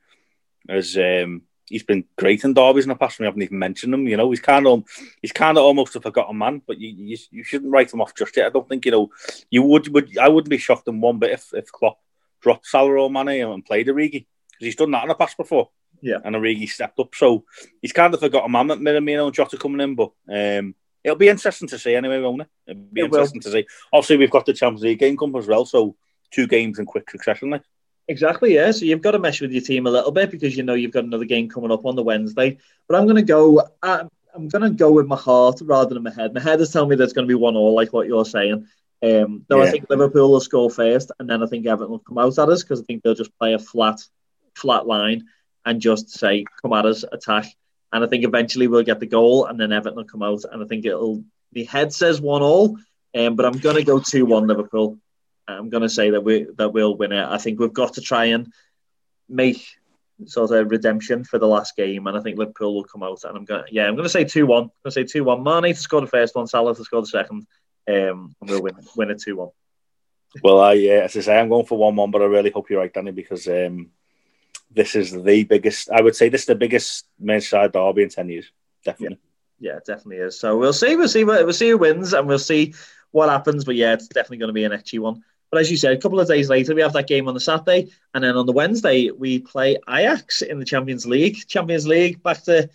as um, he's been great in derbies in the past. and We haven't even mentioned him. You know, he's kind of he's kind of almost a forgotten man. But you, you, you shouldn't write him off just yet. I don't think you know you would would I wouldn't be shocked in one bit if if Klopp dropped Salah or Mane and played Origi because he's done that in the past before. Yeah, and Origi stepped up, so he's kind of forgotten man. at Minamino and Jota coming in, but um, it'll be interesting to see anyway, won't it? It'll be it interesting will. to see. Obviously, we've got the Champions League game coming as well, so two games in quick succession. Like. Exactly, yeah. So you've got to mesh with your team a little bit because you know you've got another game coming up on the Wednesday. But I'm going to go. I'm, I'm going to go with my heart rather than my head. My head is telling me there's going to be one all, like what you're saying. Um, though yeah. I think Liverpool will score first, and then I think Everton will come out at us because I think they'll just play a flat, flat line and just say, "Come at us, attack." And I think eventually we'll get the goal, and then Everton will come out, and I think it'll. The head says one all, um, but I'm going to go two one Liverpool. I'm going to say that we that we'll win it. I think we've got to try and make sort of redemption for the last game, and I think Liverpool will come out. And I'm going, to, yeah, I'm going to say two one. I'm going to say two one. Mane to score the first one, Salah to score the second, um, and we'll win win it two one. Well, I yeah, as I say, I'm going for one one, but I really hope you're right, Danny, because um, this is the biggest. I would say this is the biggest Merseyside derby in ten years, definitely. Yeah, yeah definitely is. So we'll see. We'll see. We'll see who wins, and we'll see what happens. But yeah, it's definitely going to be an etchy one. But as you said, a couple of days later, we have that game on the Saturday, and then on the Wednesday we play Ajax in the Champions League. Champions League back to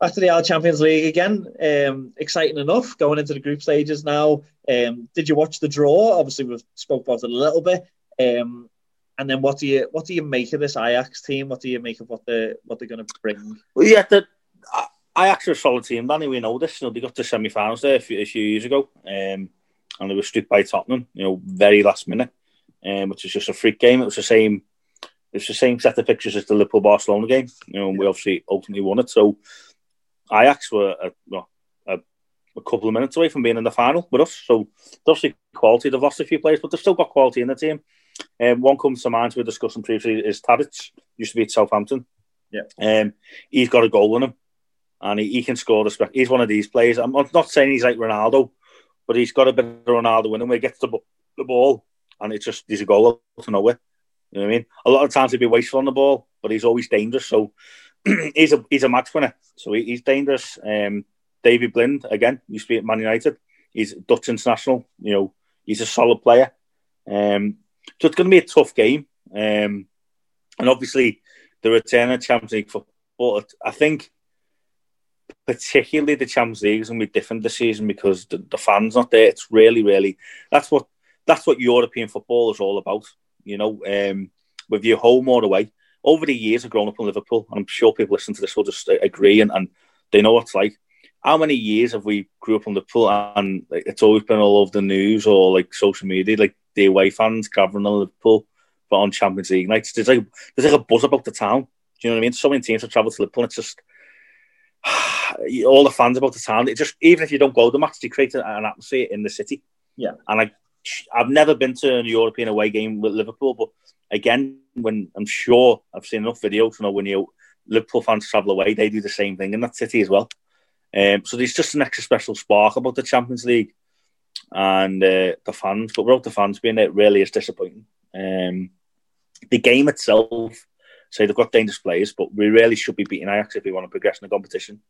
back to the Al Champions League again. Um, exciting enough going into the group stages now. Um, did you watch the draw? Obviously, we've spoke about it a little bit. Um, and then what do you what do you make of this Ajax team? What do you make of what they what they're going to bring? Well, yeah, the Ajax are a solid team. Danny, we know this. You know, they got to semi-finals there a few, a few years ago. Um, and they were stripped by Tottenham, you know, very last minute, um, which is just a freak game. It was the same, it's the same set of pictures as the Liverpool Barcelona game. You know, we obviously ultimately won it. So Ajax were a, a, a, couple of minutes away from being in the final with us. So obviously quality. They've lost a few players, but they've still got quality in the team. Um, one comes to mind we were discussing previously is Tadic, used to be at Southampton. Yeah. Um, he's got a goal in him, and he, he can score the spec. He's one of these players. I'm not saying he's like Ronaldo, but he's got a bit of Ronaldo in him he gets the, the ball and it's just, he's a goal out of nowhere. You know what I mean? A lot of times he'd be wasteful on the ball, but he's always dangerous. So *clears throat* he's a he's a match winner. So he, he's dangerous. Um, Daley Blind, again, used to be at Man United. He's Dutch international. You know, he's a solid player. Um, so it's going to be a tough game. Um, and obviously, the return of Champions League football, I think particularly the Champions League is going to be different this season because the, the fans not there. It's really, really that's what that's what European football is all about. You know, um, with your home or away. Over the years, I've grown up in Liverpool, and I'm sure people listening to this will just agree, and, and they know what it's like. How many years have we grew up in Liverpool, and like, it's always been all over the news or like social media, like the away fans gathering in Liverpool but on Champions League nights. There's like there's like a buzz about the town Do you know what I mean? So many teams have travelled to Liverpool. It's just *sighs* all the fans about the town. It just even if you don't go to the match, you create an atmosphere in the city. Yeah, and I I've never been to a European away game with Liverpool, but again, when I'm sure I've seen enough videos to know when you Liverpool fans travel away, they do the same thing in that city as well. Um, so there's just an extra special spark about the Champions League and uh, the fans, but without the fans being it, really is disappointing. Um, the game itself, say they've got dangerous players, but we really should be beating Ajax if we want to progress in the competition.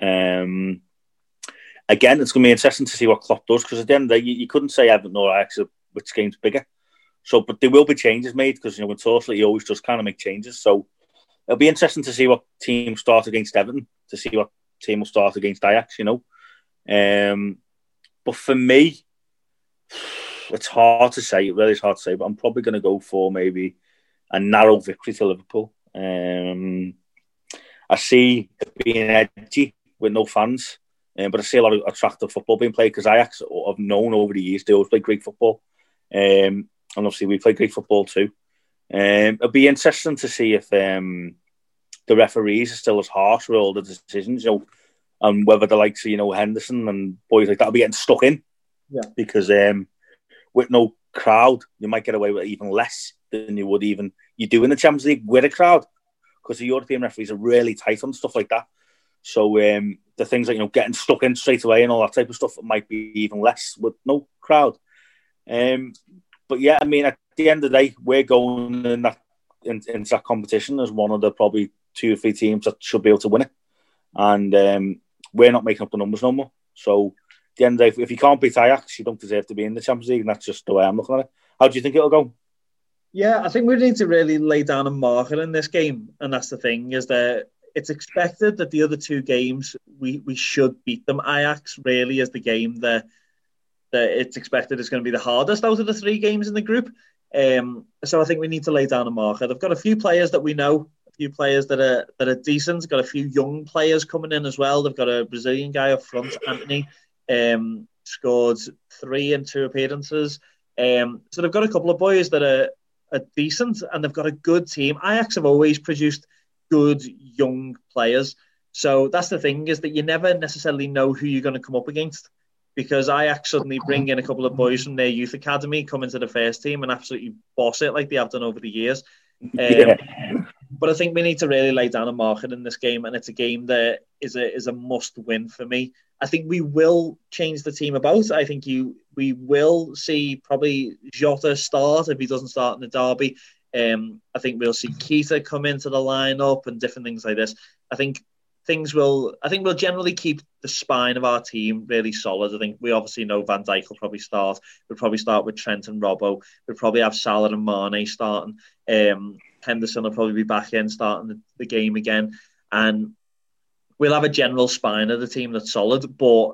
Um, again, it's going to be interesting to see what Klopp does because at the end of the day, you, you couldn't say Everton or Ajax which game's bigger. So, but there will be changes made because you know when Torsley he always does kind of make changes. So it'll be interesting to see what team start against Everton, to see what team will start against Ajax. You know, um, but for me, *sighs* it's hard to say. It really is hard to say. But I'm probably going to go for maybe a narrow victory to Liverpool. Um, I see it being edgy with no fans, um, but I see a lot of attractive football being played because Ajax have known over the years they always play great football. Um, and obviously we play great football too. Um, it'll be interesting to see if um, the referees are still as harsh with all the decisions, you know, and whether the likes of you know Henderson and boys like that will be getting stuck in. Yeah. Because um, with no crowd, you might get away with even less than you would even you do in the Champions League with a crowd, because the European referees are really tight on stuff like that. So um, the things like you know getting stuck in straight away and all that type of stuff might be even less with no crowd. Um, but yeah, I mean, at the end of the day, we're going in that in, into that competition as one of the probably two or three teams that should be able to win it, and um, we're not making up the numbers no more. So the end of if you can't beat Ajax, you don't deserve to be in the Champions League, and that's just the way I'm looking at it. How do you think it'll go? Yeah, I think we need to really lay down a marker in this game, and that's the thing is that it's expected that the other two games we we should beat them. Ajax really is the game that that it's expected is going to be the hardest out of the three games in the group. Um, so I think we need to lay down a marker. They've got a few players that we know, a few players that are that are decent. Got a few young players coming in as well. They've got a Brazilian guy up front, Antony, um, scored three in two appearances. Um, so they've got a couple of boys that are, are decent, and they've got a good team. Ajax have always produced good young players. So that's the thing is that you never necessarily know who you're going to come up against because Ajax suddenly bring in a couple of boys from their youth academy, come into the first team and absolutely boss it like they have done over the years. *laughs* Um, yeah. But I think we need to really lay down a market in this game, and it's a game that is a is a must win for me. I think we will change the team about. I think you we will see probably Jota start if he doesn't start in the derby. Um, I think we'll see Keita come into the lineup and different things like this. I think things will. I think we'll generally keep the spine of our team really solid. I think we obviously know Van Dijk will probably start. We'll probably start with Trent and Robbo. We'll probably have Salah and Mane starting. Um, Henderson will probably be back in starting the, the game again, and we'll have a general spine of the team that's solid. But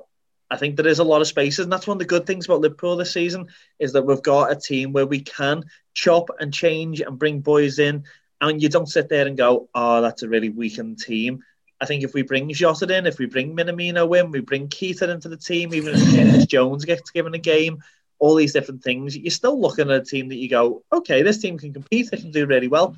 I think there is a lot of spaces, and that's one of the good things about Liverpool this season is that we've got a team where we can chop and change and bring boys in, and you don't sit there and go, "Oh, that's a really weakened team." I think if we bring Jota in, if we bring Minamino in, we bring Keita into the team, even if James Jones gets given a game, all these different things, you're still looking at a team that you go, okay, this team can compete, they can do really well.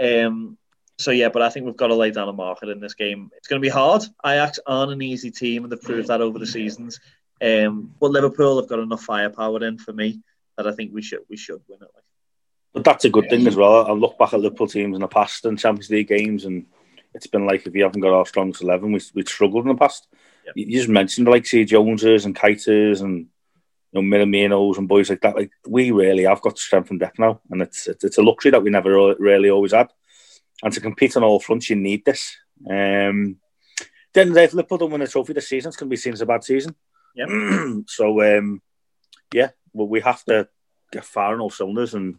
Um, so yeah, but I think we've got to lay down a market in this game. It's going to be hard. Ajax aren't an easy team, and they've proved that over the seasons. Um, but Liverpool have got enough firepower in for me that I think we should we should win it. But that's a good thing as well. I look back at Liverpool teams in the past and Champions League games, and it's been like if you haven't got our strongest eleven, we we struggled in the past. Yep. You just mentioned like say Joneses and Keitas and you know and boys like that. Like we really have got strength and depth now, and it's it's, it's a luxury that we never really always had. And to compete on all fronts, you need this. Um, then if Liverpool don't win a trophy this season, it's going to be seen as a bad season. Yeah. *clears throat* so um, yeah, well, we have to get far in all cylinders and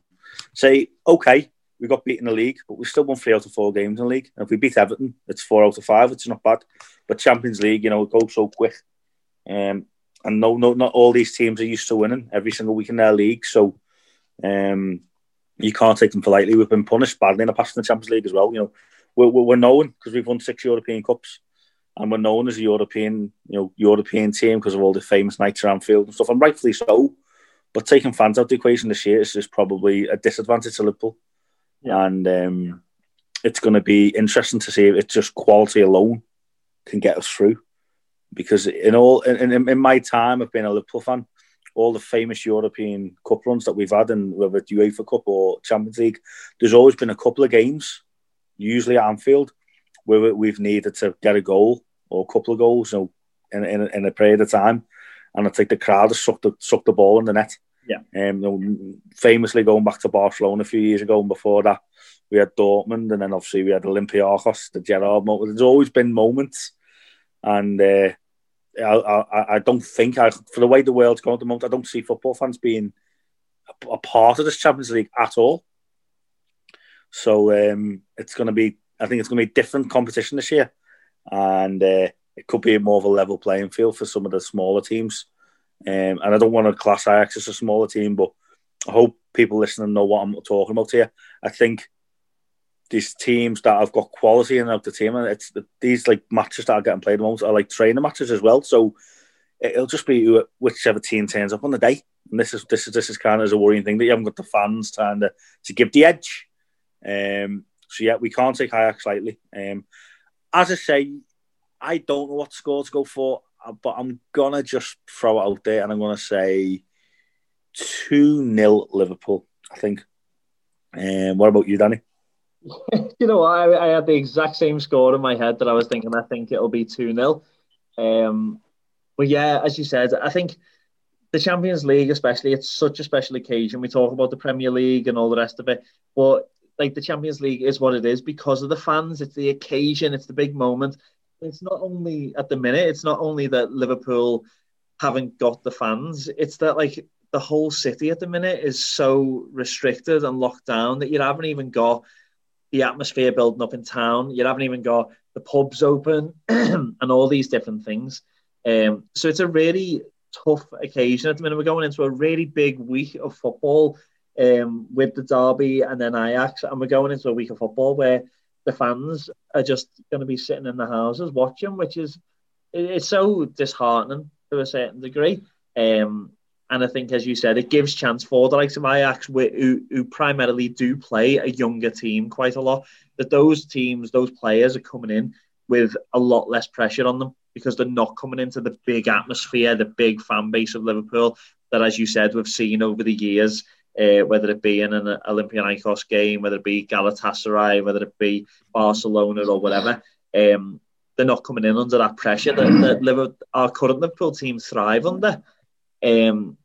say, okay, we got beaten in the league, but we still won three out of four games in the league. And if we beat Everton, it's four out of five. It's not bad. But Champions League, you know, it goes so quick. Um, and no, no, not all these teams are used to winning every single week in their league. So um, you can't take them for lightly. We've been punished badly in the past in the Champions League as well. You know, we're, we're known because we've won six European Cups, and we're known as a European, you know, European team because of all the famous nights around field and stuff, and rightfully so. But taking fans out of the equation this year is just probably a disadvantage to Liverpool. Yeah. And um, it's going to be interesting to see if it's just quality alone can get us through. Because in all in, in, in my time of being a Liverpool fan, all the famous European Cup runs that we've had, and whether it's UEFA Cup or Champions League, there's always been a couple of games, usually at Anfield, where we've needed to get a goal or a couple of goals, you know, in, in, in a period of time, and it's like the crowd has sucked the, sucked the ball in the net. Yeah. Um, you know, famously going back to Barcelona a few years ago, and before that, we had Dortmund, and then obviously we had Olympiacos, the Gerrard moment. There's always been moments, and uh, I, I, I don't think, I, for the way the world's going at the moment, I don't see football fans being a, a part of this Champions League at all. So um, it's going to be, I think it's going to be a different competition this year, and uh, it could be more of a level playing field for some of the smaller teams. Um, and I don't want to class Ajax as a smaller team, but I hope people listening know what I'm talking about here. I think these teams that have got quality in the team, and it's these like matches that are getting played the most are like training matches as well. So it'll just be whichever team turns up on the day. And this is this is this is kind of a worrying thing that you haven't got the fans trying to, to give the edge. Um, so yeah, we can't take Ajax lightly. Um, as I say, I don't know what score to go for, uh, but I'm gonna just throw it out there, and I'm gonna say two 0 Liverpool. I think. Um, what about you, Danny? *laughs* you know, I, I had the exact same score in my head that I was thinking. I think it'll be two 0 um, But yeah, as you said, I think the Champions League, especially, it's such a special occasion. We talk about the Premier League and all the rest of it, but like the Champions League is what it is because of the fans. It's the occasion. It's the big moment. It's not only at the minute. It's not only that Liverpool haven't got the fans. It's that like the whole city at the minute is so restricted and locked down that you haven't even got the atmosphere building up in town. You haven't even got the pubs open *clears throat* and all these different things. Um, so it's a really tough occasion at the minute. We're going into a really big week of football um, with the derby and then Ajax, and we're going into a week of football where the fans are just going to be sitting in the houses watching, which is it's so disheartening to a certain degree. Um, and I think, as you said, it gives chance for the likes of Ajax, who, who primarily do play a younger team quite a lot, that those teams, those players are coming in with a lot less pressure on them because they're not coming into the big atmosphere, the big fan base of Liverpool that, as you said, we've seen over the years, uh, whether it be in an Olympiacos game, whether it be Galatasaray, whether it be Barcelona or whatever. Um, they're not coming in under that pressure that, that Liverpool, our current Liverpool team thrive under. Um,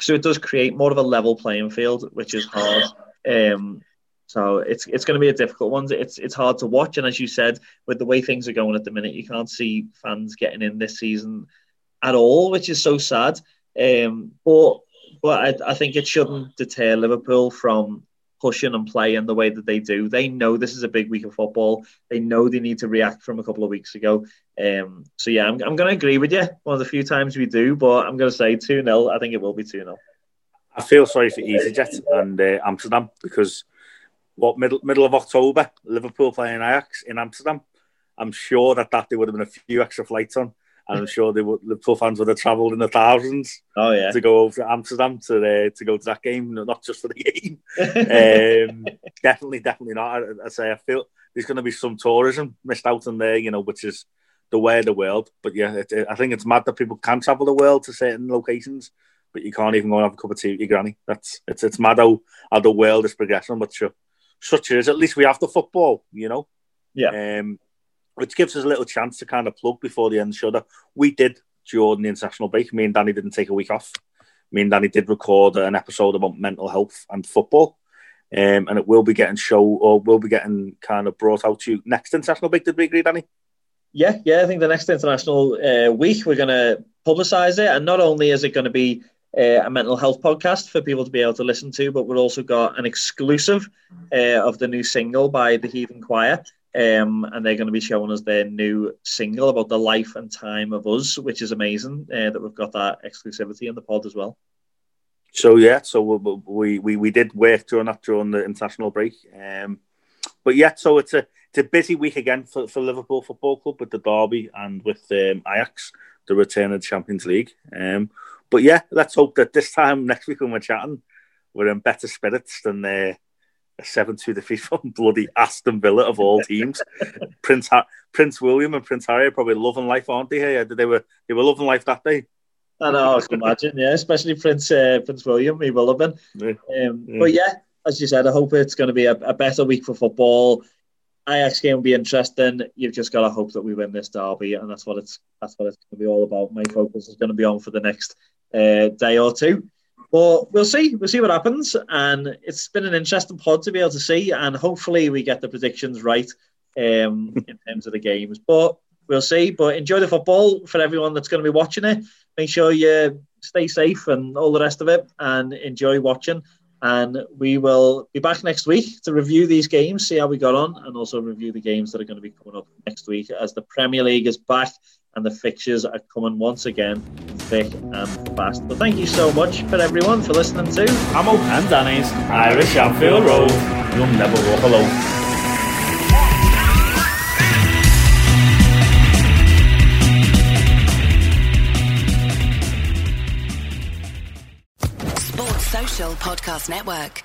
so it does create more of a level playing field, which is hard. Um, so it's it's going to be a difficult one. It's it's hard to watch, and as you said, with the way things are going at the minute, you can't see fans getting in this season at all, which is so sad. Um, but but I, I think it shouldn't deter Liverpool from pushing and playing the way that they do. They know this is a big week of football. They know they need to react from a couple of weeks ago. Um, so yeah, I'm, I'm going to agree with you. One of the few times we do, but I'm going to say 2 0. I think it will be 2 0. I feel sorry for EasyJet and uh, Amsterdam because what middle middle of October, Liverpool playing Ajax in Amsterdam. I'm sure that that there would have been a few extra flights on and I'm sure they would, Liverpool fans would have travelled in the thousands. Oh yeah, to go over to Amsterdam to uh, to go to that game, not just for the game. um, *laughs* definitely, definitely not. I, I, say I feel there's going to be some tourism missed out in there, you know, which is the way of the world. But yeah, it, it, I think it's mad that people can travel the world to certain locations, but you can't even go and have a cup of tea with your granny. That's it's it's mad how, how the world is progressing. But sure, such is. At least we have the football, you know. Yeah. Um, which gives us a little chance to kind of plug before the end of the show. We did during the international break. Me and Danny didn't take a week off. Me and Danny did record an episode about mental health and football. Um, and it will be getting show or will be getting kind of brought out to you next international break. Did we agree, Danny? Yeah, yeah. I think the next international uh, week we're going to publicise it, and not only is it going to be uh, a mental health podcast for people to be able to listen to, but we've also got an exclusive uh, of the new single by the Heathen Choir. Um, and they're going to be showing us their new single about the life and time of us, which is amazing uh, that we've got that exclusivity in the pod as well. So yeah, so we we, we did work during that during the international break, um, but yeah, so it's a it's a busy week again for, for Liverpool Football Club with the derby and with um, Ajax, the return of the Champions League. Um, but yeah, let's hope that this time next week when we're chatting, we're in better spirits than uh, a 7 2 defeat *laughs* from bloody Aston Villa of all teams. *laughs* Prince ha- Prince William and Prince Harry are probably loving life, aren't they? Here, they were they were loving life that day. I know, I can imagine, yeah, especially Prince uh, Prince William, he will have been. Yeah. Um, yeah. But yeah, as you said, I hope it's going to be a, a better week for football. Ajax game will be interesting. You've just got to hope that we win this derby, and that's what it's that's what it's going to be all about. My focus is going to be on for the next uh, day or two. But we'll see. We'll see what happens. And it's been an interesting pod to be able to see. And hopefully we get the predictions right um, *laughs* in terms of the games. But we'll see. But enjoy the football for everyone that's going to be watching it. Make sure you stay safe and all the rest of it and enjoy watching. And we will be back next week to review these games, see how we got on, and also review the games that are going to be coming up next week as the Premier League is back and the fixtures are coming once again thick and fast. But thank you so much for everyone for listening to Amo and Danny's Irish Anfield Road. You'll never walk alone. Sports Social Podcast Network.